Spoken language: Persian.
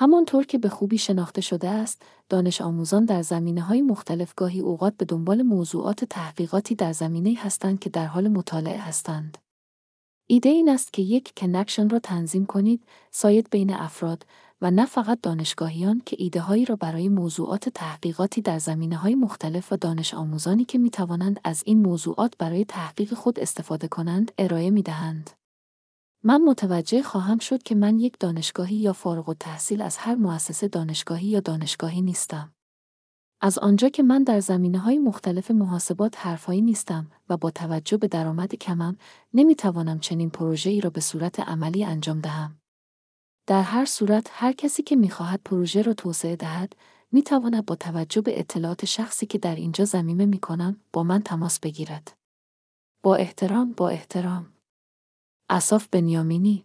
همانطور که به خوبی شناخته شده است، دانش آموزان در زمینه های مختلف گاهی اوقات به دنبال موضوعات تحقیقاتی در زمینه هستند که در حال مطالعه هستند. ایده این است که یک کنکشن را تنظیم کنید، ساید بین افراد و نه فقط دانشگاهیان که ایده هایی را برای موضوعات تحقیقاتی در زمینه های مختلف و دانش آموزانی که می توانند از این موضوعات برای تحقیق خود استفاده کنند ارائه می دهند. من متوجه خواهم شد که من یک دانشگاهی یا فارغ و تحصیل از هر مؤسسه دانشگاهی یا دانشگاهی نیستم. از آنجا که من در زمینه های مختلف محاسبات حرفایی نیستم و با توجه به درآمد کمم نمی توانم چنین پروژه ای را به صورت عملی انجام دهم. در هر صورت هر کسی که می‌خواهد پروژه را توسعه دهد می تواند با توجه به اطلاعات شخصی که در اینجا زمینه می کنم با من تماس بگیرد. با احترام با احترام. اصاف بنیامینی.